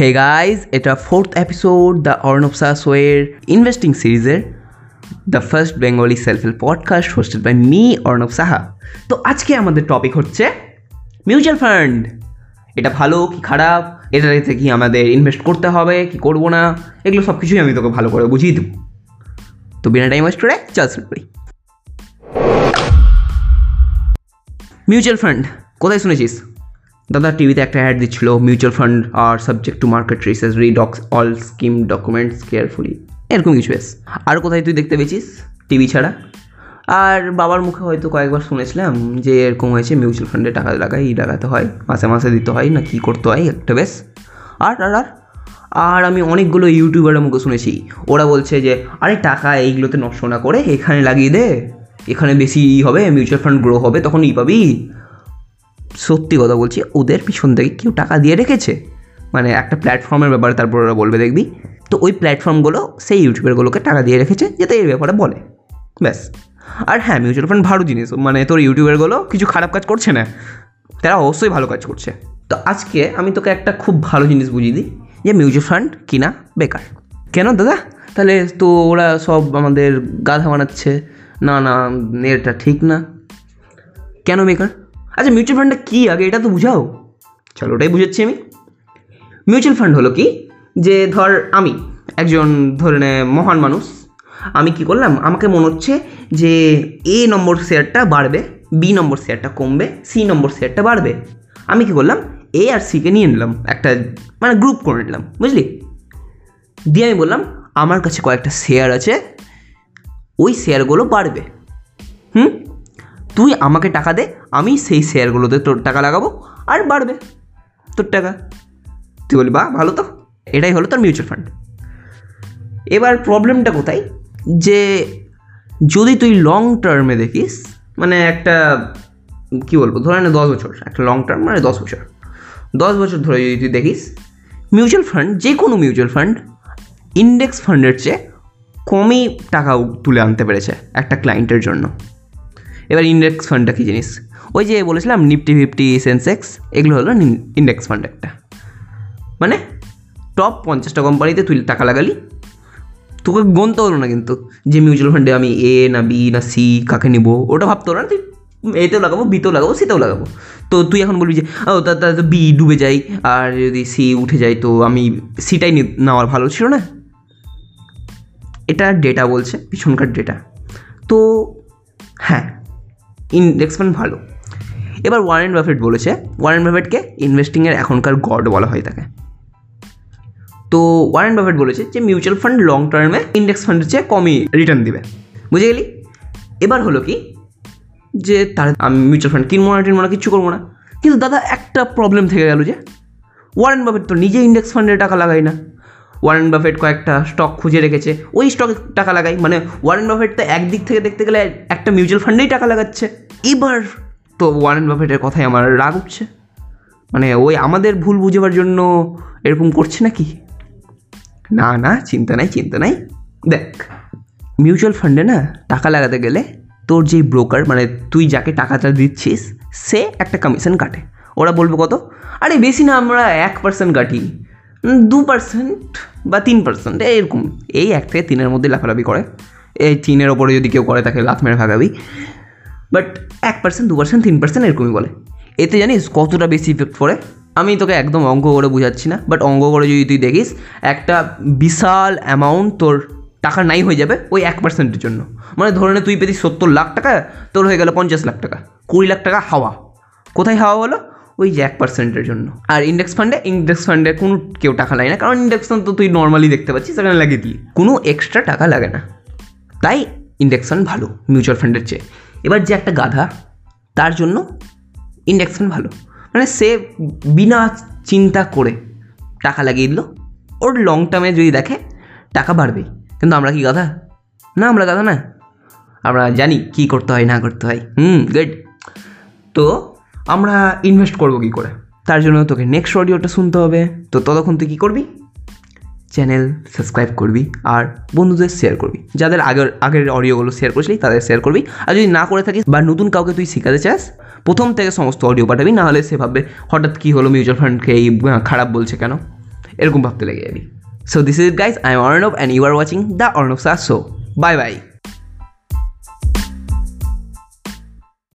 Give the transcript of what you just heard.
হে guys এটা fourth episode the Arnab সাসওয়ের investing সিরিজের the first Bengali self help podcast hosted by me Arnab Saha তো আজকে আমাদের টপিক হচ্ছে মিউচুয়াল ফান্ড এটা ভালো কি খারাপ? এটাতে কি আমাদের ইনভেস্ট করতে হবে, কি করব না? এগুলো সব কিছুই আমি তোকে ভালো করে বুঝিয়ে দেবো। তো বিনা টাইম ওয়েস্ট করে চল শুরু করি। মিউচুয়াল ফান্ড কোথায় শুনেছিস? দাদা, টিভিতে একটা অ্যাড দিচ্ছিল mutual fund R subject to market risks read all scheme documents carefully এরকম কিছু বেশ আর কোথায় তুই দেখতে পেয়েছিস টিভি ছাড়া? আর বাবার মুখে হয়তো কয়েকবার শুনেছিলাম যে এরকম হয়েছে মিউচুয়াল ফান্ডে টাকা লাগাই লাগাতে হয়, মাসে মাসে দিতে হয়, না কী করতে হয়, একটা বেশ। আর আর আর আর আমি অনেকগুলো ইউটিউবারের মুখে শুনেছি, ওরা বলছে যে, আরে টাকা এইগুলোতে নষ্ট না করে এখানে লাগিয়ে দে, এখানে বেশি ই হবে মিউচুয়াল ফান্ড গ্রো হবে, তখন ই পাবি। সত্যি কথা বলছি, ওদের পিছন থেকে কেউ টাকা দিয়ে রেখেছে। মানে একটা প্ল্যাটফর্মের ব্যাপারে তারপর ওরা বলবে, দেখবি? তো ওই প্ল্যাটফর্মগুলো সেই ইউটিউবারগুলোকে টাকা দিয়ে রেখেছে, যাতে এই ব্যাপারে বলে। ব্যাস। আর হ্যাঁ মিউচুয়াল ফান্ড ভালো জিনিস মানে তোর ইউটিউবারগুলো কিছু খারাপ কাজ করছে না? তারা অবশ্যই ভালো কাজ করছে। তো আজকে আমি তোকে একটা খুব ভালো জিনিস বুঝিয়ে দিই, যে মিউচুয়াল ফান্ড কিনা বেকার। কেন দাদা? তাহলে তো ওরা সব আমাদের গাধা বানাচ্ছে। না না এটা ঠিক না। কেন বেকার? আচ্ছা মিউচুয়াল ফান্ডটা কী আগে? এটা তো বুঝাও। চলো, ওটাই বুঝাচ্ছি আমি। মিউচুয়াল ফান্ড হলো কি? যে ধর আমি একজন ধরে নে মহান মানুষ, আমি কি করলাম? আমাকে মনে হচ্ছে যে এ নম্বর শেয়ারটা বাড়বে, বি নম্বর শেয়ারটা কমবে, সি নম্বর শেয়ারটা বাড়বে। আমি কি করলাম? এ আর সিকে নিয়ে নিলাম, একটা মানে গ্রুপ করে নিলাম, বুঝলি? দিয়ে আমি বললাম, আমার কাছে কয়েকটা শেয়ার আছে, ওই শেয়ারগুলো বাড়বে। হুম? তুই আমাকে টাকা দে, আমি সেই শেয়ারগুলোতে তোর টাকা লাগাবো আর বাড়বে তোর টাকা। তুই বলি বা, ভালো তো। এটাই হলো তোর মিউচুয়াল ফান্ড এবার প্রবলেমটা কোথায়? যে যদি তুই লং টার্মে দেখিস মানে একটা, কী বলব, ধরে না দশ বছর, একটা লং টার্ম মানে দশ বছর। দশ বছর ধরে যদি তুই দেখিস মিউচুয়াল ফান্ড যে কোনো মিউচুয়াল ফান্ড ইন্ডেক্স ফান্ডের চেয়ে কমই টাকা তুলে আনতে পেরেছে একটা ক্লায়েন্টের জন্য। এবার ইন্ডেক্স ফান্ডটা কী জিনিস? ওই যে বলেছিলাম নিফটি ফিফটি সেন্সেক্স এগুলো হলো ইন্ডেক্স ফান্ড একটা। মানে টপ পঞ্চাশটা কোম্পানিতে তুই টাকা লাগালি, তোকে গণতে হলো না কিন্তু। যে মিউচুয়াল ফান্ডে আমি এ না বি না সি কাকে নিবো, ওটা ভাবতে হলো না, তুই এতেও লাগাবো বিতেও লাগাবো সিতেও লাগাবো। তো তুই এখন বলবি যে, ও, তা, তো বি ডুবে যাই আর যদি সি উঠে যায়, তো আমি সিটাই নেওয়ার ভালো ছিল না? এটা ডেটা বলছে, পিছনকার ডেটা তো হ্যাঁ ইন্ডেক্স ফান্ড ভালো। এবার ওয়ারেন বাফেট বলেছে ওয়ারেন বাফেটকে ইনভেস্টিংয়ের এখনকার গড বলা হয় তাকে। তো ওয়ারেন বাফেট বলেছে যে মিউচুয়াল ফান্ড লং টার্মে ইন্ডেক্স ফান্ডের চেয়ে কমই রিটার্ন দিবে। বুঝে গেলি? এবার হলো কি? যে তার, আমি মিউচুয়াল ফান্ড কিনবো না টিনবো না, কিচ্ছু করব না। কিন্তু দাদা, একটা প্রবলেম থেকে গেল যে ওয়ারেন বাফেট তো নিজে ইন্ডেক্স ফান্ডে টাকা লাগাই না। ওয়ারেন বাফেট কয়েকটা স্টক খুঁজে রেখেছে। ওই স্টকে টাকা লাগাই। মানে ওয়ারেন বাফেট তো একদিক থেকে দেখতে গেলে একটা মিউচুয়াল ফান্ডেই টাকা লাগাচ্ছে। এবার তো ওয়ারেন বাফেটের কথাই আমার রাগ উঠছে। মানে ওই আমাদের ভুল বুঝেবার জন্য এরকম করছে নাকি? না না, চিন্তা নাই চিন্তা নাই। দেখ মিউচুয়াল ফান্ডে না টাকা লাগাতে গেলে তোর যেই ব্রোকার মানে তুই যাকে টাকাটা দিচ্ছিস, সে একটা কমিশন কাটে। ওরা বলব কত? আরে বেশি না, আমরা এক পার্সেন্ট কাটি। দু পার্সেন্ট বা তিন পার্সেন্ট এরকম। এই এক থেকে তিনের মধ্যে লাফালাফি করে। এই তিনের ওপরে যদি কেউ করে, তাকে লাথ মেরে ভাগাবি বাট এক পার্সেন্ট দু পার্সেন্ট তিন পার্সেন্ট এরকমই বলে। এতে জানিস কতটা বেশি ইফেক্ট পড়ে? আমি তোকে একদম অঙ্ক করে বোঝাচ্ছি না বাট অঙ্ক করে যদি তুই দেখিস, একটা বিশাল অ্যামাউন্ট তোর টাকা নাই হয়ে যাবে ওই এক পার্সেন্টের জন্য। মানে ধরে নে তুই পেতিস সত্তর লাখ টাকা, তোর হয়ে গেল পঞ্চাশ লাখ টাকা। কুড়ি লাখ টাকা হাওয়া। কোথায় হাওয়া হলো ওই যে এক পার্সেন্টের জন্য। আর ইন্ডেক্স ফান্ডে ইন্ডেক্স ফান্ডে কোনো কেউ টাকা লাগে না, কারণ ইন্ডেক্স ফান্ড তো তুই নর্মালি দেখতে পাচ্ছিস, সেখানে লাগিয়ে দিলি। কোনো এক্সট্রা টাকা লাগে না। তাই ইন্ডেক্স ফান্ড ভালো মিউচুয়াল ফান্ডের চেয়ে। এবার যে একটা গাধা, তার জন্য ইন্ডেক্স ফান্ড ভালো। মানে সে বিনা চিন্তা করে টাকা লাগিয়ে দিল, ওর লং টার্মে যদি দেখে, টাকা বাড়বেই কিন্তু আমরা কি গাধা? না, আমরা গাধা না। আমরা জানি কী করতে হয়, না করতে হয়। হুম গুড তো আমরা ইনভেস্ট করব কী করে? তার জন্য তোকে নেক্সট অডিওটা শুনতে হবে। তো ততক্ষণ তুই কী করবি? চ্যানেল সাবস্ক্রাইব করবি আর বন্ধুদের শেয়ার করবি। যাদের আগের আগের অডিওগুলো শেয়ার করেছিলি, তাদের শেয়ার করবি। আর যদি না করে থাকিস বা নতুন কাউকে তুই শেখাতে চাস, প্রথম থেকে সমস্ত অডিও পাঠাবি, নাহলে সে ভাববে, হঠাৎ কী হলো? মিউচুয়াল ফান্ডকে এই খারাপ বলছে কেন? এরকম ভাবতে লেগে যাবি। So this is guys I am Arnab and you are watching the Arnab Saha show bye bye